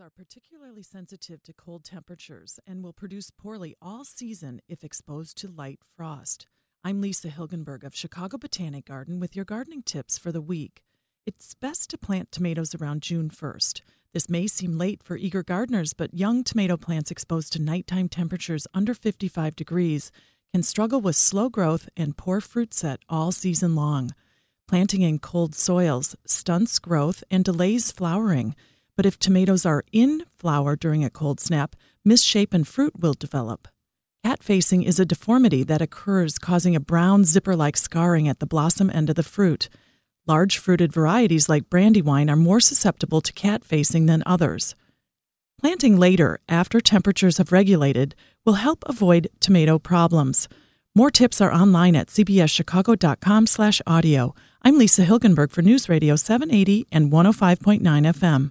Are particularly sensitive to cold temperatures and will produce poorly all season if exposed to light frost. I'm Lisa Hilgenberg of Chicago Botanic Garden with your gardening tips for the week. It's best to plant tomatoes around June 1st. This may seem late for eager gardeners, but young tomato plants exposed to nighttime temperatures under 55 degrees can struggle with slow growth and poor fruit set all season long. Planting in cold soils stunts growth and delays flowering. But if tomatoes are in flower during a cold snap, misshapen fruit will develop. Cat facing is a deformity that occurs, causing a brown zipper like scarring at the blossom end of the fruit. Large fruited varieties like brandywine are more susceptible to cat facing than others. Planting later, after temperatures have regulated, will help avoid tomato problems. More tips are online at cbschicago.com/audio. I'm Lisa Hilgenberg for News Radio 780 and 105.9 FM.